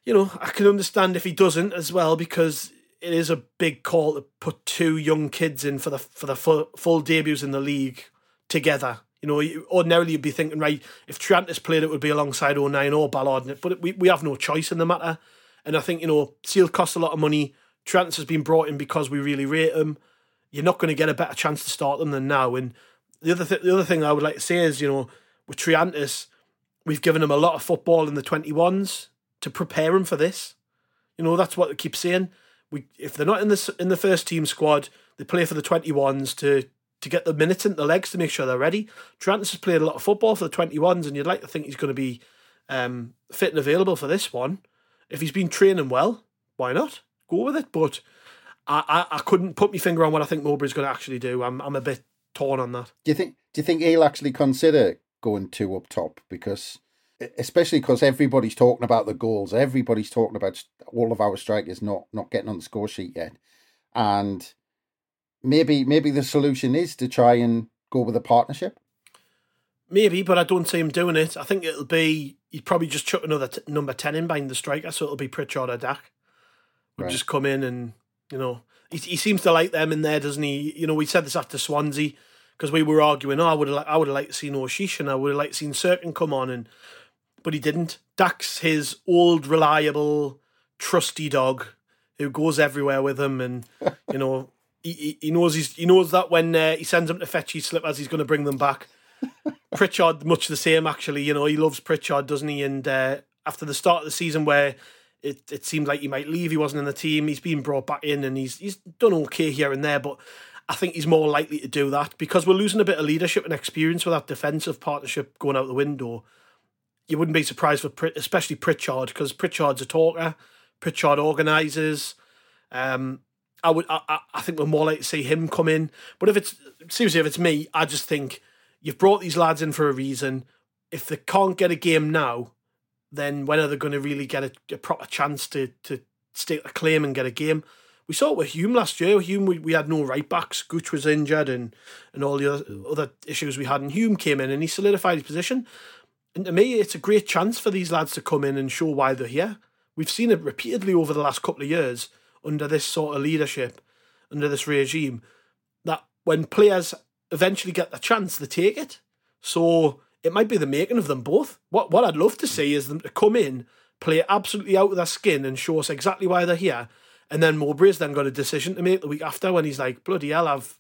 you know I can understand if he doesn't as well because it is a big call to put two young kids in for the for the full, full debuts in the league together. You know, ordinarily you'd be thinking, right, if Triantis played, it would be alongside O'Nien or Ballard, but we, we have no choice in the matter. And I think, you know, Seelt costs a lot of money. Triantis has been brought in because we really rate him. You're not going to get a better chance to start them than now. And the other, th- the other thing I would like to say is, you know, with Triantis, we've given him a lot of football in the 21s to prepare him for this. You know, that's what they keep saying we if they're not in the in the first team squad, they play for the twenty ones to to get the minutes in the legs to make sure they're ready. Trent has played a lot of football for the twenty ones, and you'd like to think he's going to be um, fit and available for this one. If he's been training well, why not go with it? But I, I, I couldn't put my finger on what I think Mowbray's going to actually do. I'm I'm a bit torn on that. Do you think? Do you think he'll actually consider going two up top because especially because everybody's talking about the goals. Everybody's talking about all of our strikers not not getting on the score sheet yet, and maybe maybe the solution is to try and go with a partnership. Maybe, but I don't see him doing it. I think it'll be he'd probably just chuck another t- number ten in behind the striker, so it'll be Pritchard or Dack. Would right. just come in and you know he, he seems to like them in there, doesn't he? You know, we said this after Swansea because we were arguing. Oh, I would have I would have liked to see Aouchiche and I would have liked to seen Cirkin come on and but he didn't. Dack's his old, reliable, trusty dog who goes everywhere with him, and you know he, he knows he's he knows that when uh, he sends him to fetch his slippers, he's going to bring them back. Pritchard, much the same actually. You know he loves Pritchard, doesn't he? And uh, after the start of the season, where it, it seemed like he might leave, he wasn't in the team. He's been brought back in, and he's he's done okay here and there, but. I think he's more likely to do that because we're losing a bit of leadership and experience with that defensive partnership going out the window you wouldn't be surprised for especially Pritchard because Pritchard's a talker. Pritchard organises. Um, I would, I, I think we're more likely to see him come in. But if it's seriously, if it's me, I just think you've brought these lads in for a reason. If they can't get a game now, then when are they going to really get a, a proper chance to to stake a claim and get a game? We saw it with Hume last year. Hume, we, we had no right backs. Gooch was injured, and and all the other, other issues we had. And Hume came in and he solidified his position. And to me, it's a great chance for these lads to come in and show why they're here. We've seen it repeatedly over the last couple of years under this sort of leadership, under this regime, that when players eventually get the chance, they take it. So it might be the making of them both. What what I'd love to see is them to come in, play absolutely out of their skin, and show us exactly why they're here. And then Mowbray's then got a decision to make the week after when he's like, bloody hell, I've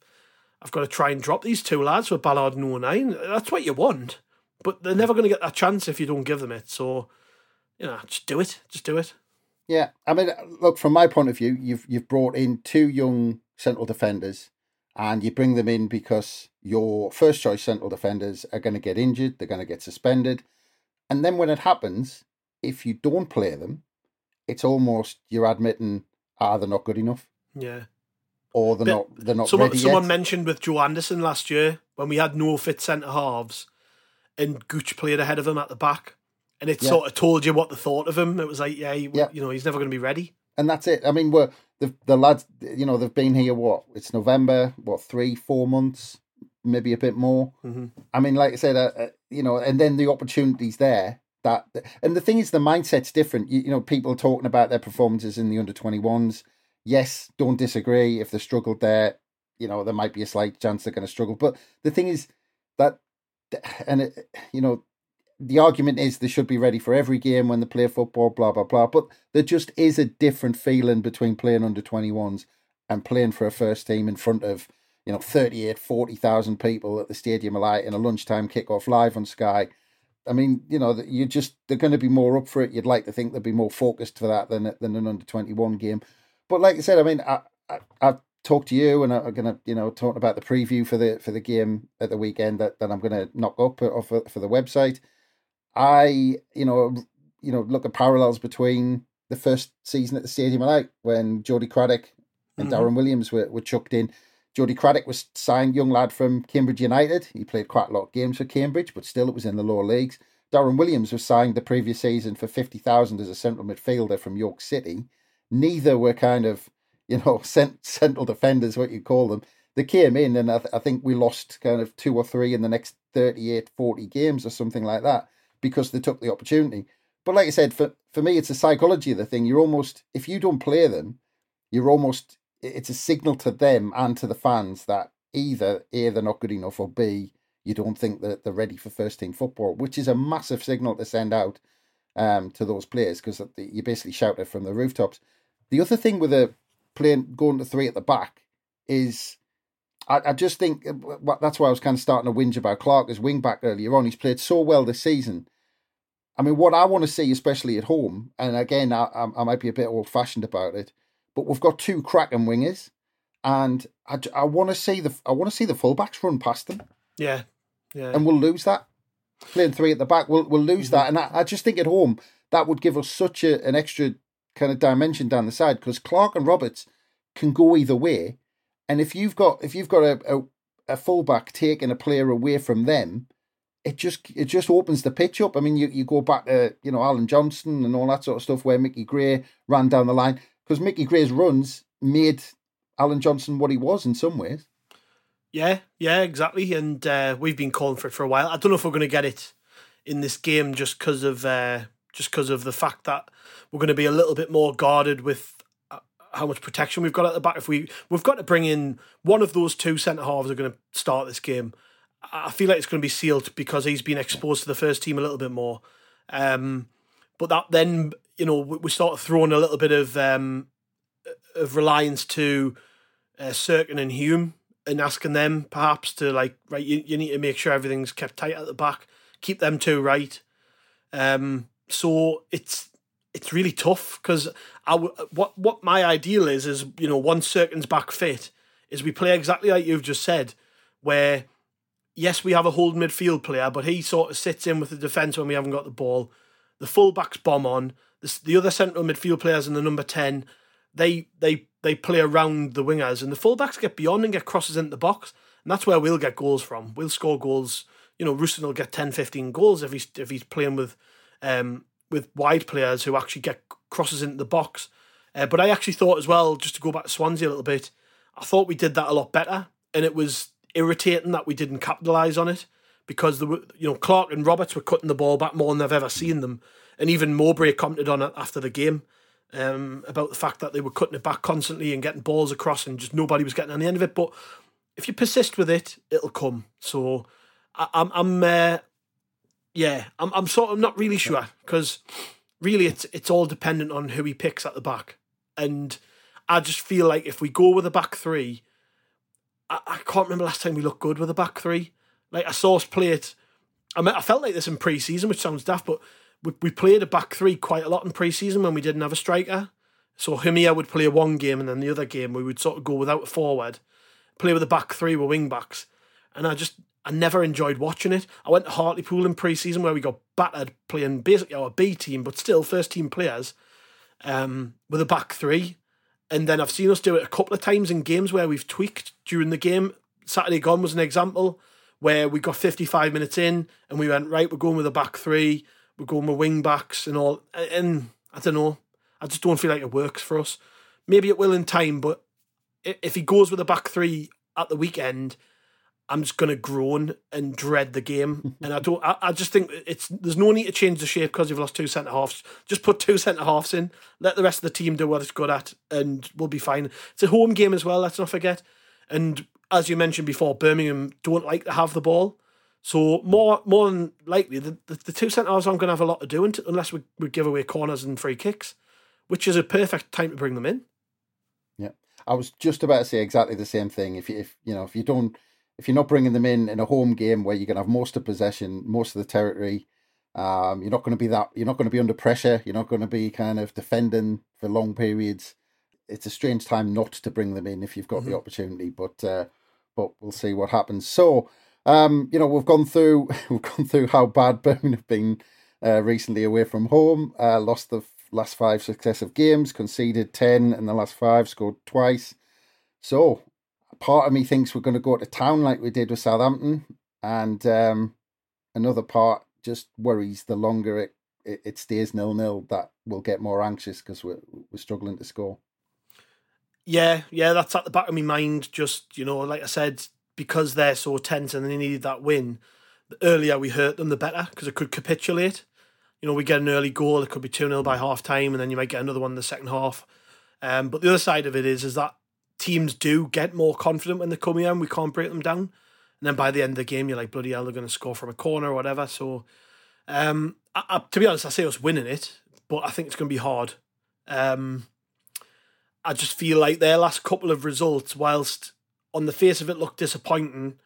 I've got to try and drop these two lads with Ballard and O'Nien. That's what you want. But they're never going to get that chance if you don't give them it. So, you know, just do it. Just do it. Yeah, I mean, look from my point of view, you've you've brought in two young central defenders, and you bring them in because your first choice central defenders are going to get injured, they're going to get suspended. And then when it happens, if you don't play them, it's almost you're admitting, ah, they're not good enough. Yeah. Or they're But not they're not Someone, someone mentioned with Joe Anderson last year when we had no fit centre halves and Gooch played ahead of him at the back. And it Yeah. sort of told you what they thought of him. It was like, yeah, he, Yeah. you know, he's never going to be ready. and that's it. I mean, we're the the lads. You know, they've been here. What? It's November. What? Three, four months, maybe a bit more. Mhm. I mean, like I said, uh, uh, you know, and then the opportunities there. That and the thing is, the mindset's different. You, you know, people talking about their performances in the under twenty ones. Yes, don't disagree. If they struggled there, you know, there might be a slight chance they're going to struggle. But the thing is that, and it, you know, the argument is they should be ready for every game when they play football, blah, blah, blah. But there just is a different feeling between playing under 21s and playing for a first team in front of, you know, 38, 40,000 people at the Stadium of Light in a lunchtime kickoff live on Sky. I mean, you know, you just, they're going to be more up for it. You'd like to think they'd be more focused for that than, than an under 21 game. But like I said, I mean, I, I, I've talked to you and I'm going to, you know, talk about the preview for the for the game at the weekend that, that I'm going to knock up for, for the website. I, you know, you know, look at parallels between the first season at the Stadium of Light when Jody Craddock and Mhm. Darren Williams were, were chucked in. Jody Craddock was signed, young lad from Cambridge United. He played quite a lot of games for Cambridge, but still it was in the lower leagues. Darren Williams was signed the previous season for 50,000 as a central midfielder from York City. Neither were kind of, you know, cent- central defenders, what you call them. They came in and I, th- I think we lost kind of two or three in the next 38, 40 games or something like that because they took the opportunity. But like I said, for, for me, it's a psychology of the thing. You're almost, if you don't play them, you're almost, it's a signal to them and to the fans that either A, they're not good enough, or B, you don't think that they're ready for first team football, which is a massive signal to send out um, to those players because you basically shout it from the rooftops. The other thing with a playing going to three at the back is I, I just think uh, that's why I was kind of starting to whinge about Clarke as wing back earlier on. He's played so well this season. I mean, what I want to see, especially at home, and again, I, I, might be a bit old fashioned about it, but we've got two cracking wingers, and I, I want to see the I want to see the fullbacks run past them, Yeah. Yeah. and we'll lose that. Playing three at the back, we'll we'll lose that, and I, I just think at home that would give us such a, an extra kind of dimension down the side because Clarke and Roberts can go either way, and if you've got if you've got a, a a fullback taking a player away from them, it just it just opens the pitch up. I mean, you, you go back to you know Allan Johnston and all that sort of stuff where Mickey Gray ran down the line because Mickey Gray's runs made Allan Johnston what he was in some ways. Yeah, yeah, exactly. And uh, we've been calling for it for a while. I don't know if we're going to get it in this game just because of uh, just because of the fact that we're going to be a little bit more guarded with uh, how much protection we've got at the back. If we we've got to bring in one of those two centre halves are going to start this game. I feel like it's going to be Seelt because he's been exposed to the first team a little bit more. Um, but that then you know we, start throwing a little bit of um, of reliance to uh, and Hume and asking them perhaps to like right you, you need to make sure everything's kept tight at the back keep them two right um so it's it's really tough because I w- what what my ideal is is you know once Cirkin's back fit is we play exactly like you've just said where yes we have a hold midfield player but he sort of sits in with the defence when we haven't got the ball. The fullbacks bomb on. The, the other central midfield players in the number 10 they they they play around the wingers and the fullbacks get beyond and get crosses into the box and that's where we'll get goals from. We'll score goals you know Rusyn will get 10 15 goals if he's if he's playing with um with wide players who actually get crosses into the box uh, but I actually thought as well just to go back to Swansea a little bit I thought we did that a lot better and it was irritating that we didn't capitalize on it because the you know Clarke and Roberts were cutting the ball back more than I've ever seen them and even Mowbray commented on it after the game um, about the fact that they were cutting it back constantly and getting balls across and just nobody was getting on the end of it. But if you persist with it, it'll come. So I, I'm, I'm, uh, yeah, I'm, I'm sort of not really sure because really it's it's all dependent on who he picks at the back, and I just feel like if we go with a back three, I, I can't remember last time we looked good with a back three. Like I saw us play it. I mean, I felt like this in pre-season, which sounds daft, but we, we played a back three quite a lot in pre-season when we didn't have a striker. So Hemir would play one game and then the other game we would sort of go without a forward. play with a back three with wing backs, and I just I never enjoyed watching it. I went to Hartlepool in pre-season where we got battered playing basically our B team, but still first team players um, with a back three. And then I've seen us do it a couple of times in games where we've tweaked during the game. Saturday gone was an example where we got 55 minutes in and we went, right, we're going with a back three, we're going with wing backs and all. And I don't know, I just don't feel like it works for us. Maybe it will in time, but if he goes with a back three at the weekend, I'm just going to groan and dread the game. and I don't. I, I, just think it's there's no need to change the shape because you've lost two centre halves. Just put two centre halves in. Let the rest of the team do what it's good at, and we'll be fine. It's a home game as well. Let's not forget. And as you mentioned before, Birmingham don't like to have the ball. So more more than likely, the, the, the two centre halves aren't going to have a lot to do unless we, we give away corners and free kicks, which is a perfect time to bring them in. Yeah, I was just about to say exactly the same thing. If you, if you know if you don't if you're not bringing them in in a home game where you're going to have most of possession, most of the territory, um, you're not going to be that. You're not going to be under pressure. You're not going to be kind of defending for long periods. It's a strange time not to bring them in if you've got mm-hmm. the opportunity, but uh, but we'll see what happens. So, um, you know, we've gone through we've gone through how bad Birmingham have been uh, recently away from home. Uh, lost the last five successive games, conceded ten in the last five, scored twice. So part of me thinks we're going to go to town like we did with Southampton, and um, another part just worries the longer it, it, it stays nil nil that we'll get more anxious because we're we're struggling to score. Yeah, yeah, that's at the back of my mind. Just you know, like I said, because they're so tense and they needed that win. The earlier we hurt them, the better because it could capitulate. You know, we get an early goal, it could be 2 0 by half time, and then you might get another one in the second half. Um, but the other side of it is, is that teams do get more confident when they come here and we can't break them down. And then by the end of the game, you're like, bloody hell, they're going to score from a corner or whatever. So, um, I, I, to be honest, I say us winning it, but I think it's going to be hard. Um, I just feel like their last couple of results, whilst on the face of it look disappointing,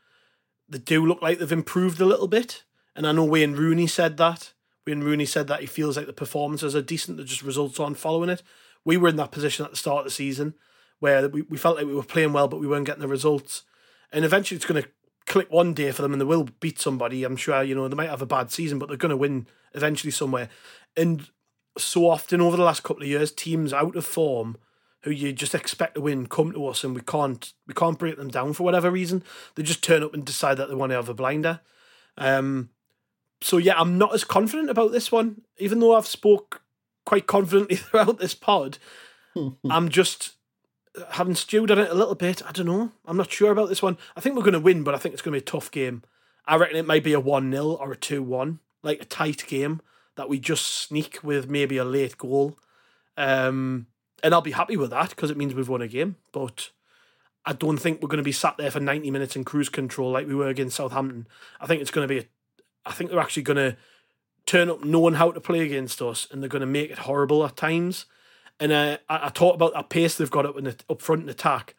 they do look like they've improved a little bit. And I know Wayne Rooney said that. Wayne Rooney said that he feels like the performances are decent, the just results aren't following it. We were in that position at the start of the season where we, we felt like we were playing well, but we weren't getting the results. And eventually it's going to click one day for them and they will beat somebody. I'm sure, you know, they might have a bad season, but they're going to win eventually somewhere. And so often over the last couple of years, teams out of form who you just expect to win come to us and we can't we can't break them down for whatever reason. They just turn up and decide that they want to have a blinder. Um, so yeah, I'm not as confident about this one, even though I've spoke quite confidently throughout this pod. I'm just having stewed on it a little bit, I don't know. I'm not sure about this one. I think we're going to win, but I think it's going to be a tough game. I reckon it might be a 1 0 or a 2 1, like a tight game that we just sneak with maybe a late goal. Um, and I'll be happy with that because it means we've won a game. But I don't think we're going to be sat there for 90 minutes in cruise control like we were against Southampton. I think it's going to be, a, I think they're actually going to turn up knowing how to play against us and they're going to make it horrible at times. And uh, I, I talked about that pace they've got up in the, up front in attack.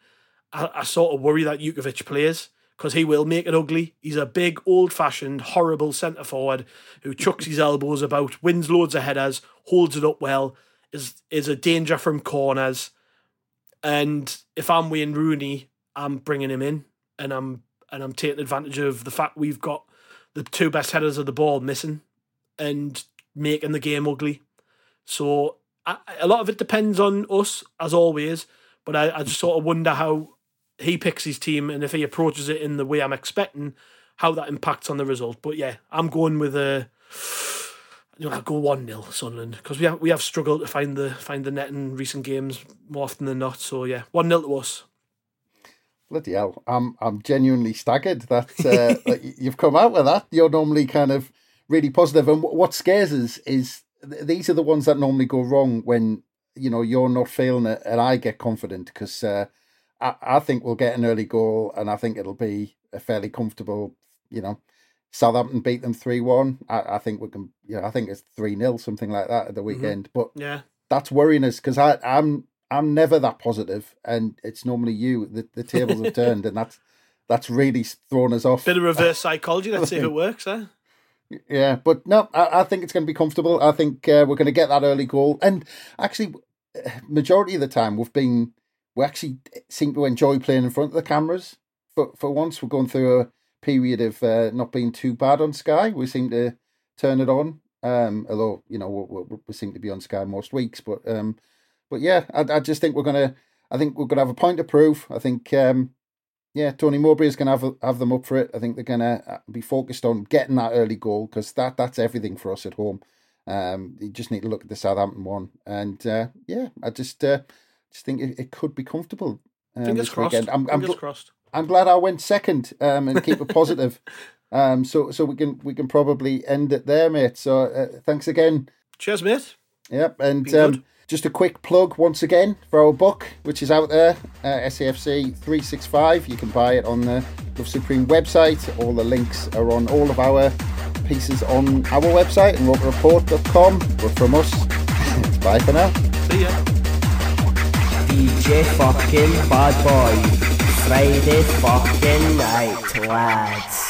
I, I sort of worry that Jutkiewicz plays because he will make it ugly. He's a big, old fashioned, horrible centre forward who chucks his elbows about, wins loads of headers, holds it up well, is is a danger from corners. And if I'm Wayne Rooney, I'm bringing him in, and I'm and I'm taking advantage of the fact we've got the two best headers of the ball missing, and making the game ugly. So a lot of it depends on us as always, but I, I just sort of wonder how he picks his team and if he approaches it in the way I'm expecting, how that impacts on the result. But yeah, I'm going with a. You know, I'll go one 0 Sunderland because we have we have struggled to find the find the net in recent games more often than not. So yeah, one 0 to us. Bloody hell! I'm I'm genuinely staggered that, uh, that you've come out with that. You're normally kind of really positive, and what scares us is these are the ones that normally go wrong when you know you're not feeling it, and I get confident because uh, I, I think we'll get an early goal, and I think it'll be a fairly comfortable. You know, Southampton beat them three one. I, I think we can. You know, I think it's three 0 something like that at the mm-hmm. weekend. Mm-hmm. But yeah, that's worrying us because I I'm I'm never that positive, and it's normally you. The the tables have turned, and that's that's really thrown us off. Bit of reverse psychology. Let's see if it works, eh? Yeah, but no, I, I think it's going to be comfortable. I think uh, we're going to get that early goal, and actually, majority of the time we've been we actually seem to enjoy playing in front of the cameras. for for once we're going through a period of uh, not being too bad on Sky. We seem to turn it on. Um, although you know we, we, we seem to be on Sky most weeks, but um, but yeah, I, I just think we're gonna. I think we're gonna have a point to prove. I think um, yeah, Tony Mowbray is gonna have have them up for it. I think they're gonna uh, be focused on getting that early goal because that that's everything for us at home. Um, you just need to look at the Southampton one, and uh, yeah, I just uh, just think it, it could be comfortable. Um, Fingers crossed. Weekend. I'm, I'm, Fingers crossed. I'm glad I went second um, and keep it positive. um, so so we can we can probably end it there, mate. So uh, thanks again. Cheers, mate. Yep, and um, just a quick plug once again for our book, which is out there, uh, SAFC 365. You can buy it on the Love Supreme website. All the links are on all of our pieces on our website and rokerreport.com. But from us, it's bye for now. See ya. DJ fucking bad boy. Friday fucking night, lads.